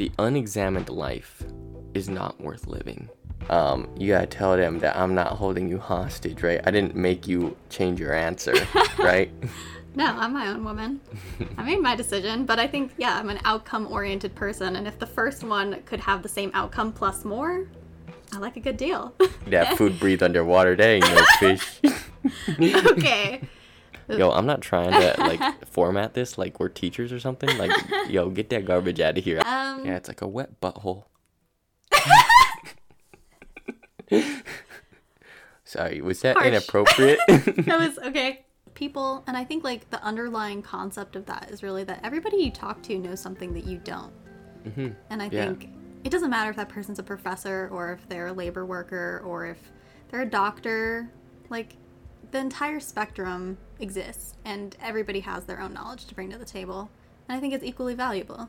the unexamined life is not worth living. Um, you gotta tell them that I'm not holding you hostage, right? I didn't make you change your answer, right? No, I'm my own woman. I made my decision, but I think, yeah, I'm an outcome oriented person. And if the first one could have the same outcome plus more, I like a good deal. that food breathe underwater you know, fish. okay. Yo, I'm not trying to like format this like we're teachers or something. Like, yo, get that garbage out of here. Um, yeah, it's like a wet butthole. Sorry, was that Harsh. inappropriate? that was okay. People, and I think like the underlying concept of that is really that everybody you talk to knows something that you don't. hmm And I Yeah. think it doesn't matter if that person's a professor or if they're a labor worker or if they're a doctor. Like, the entire spectrum exists, and everybody has their own knowledge to bring to the table. And I think it's equally valuable.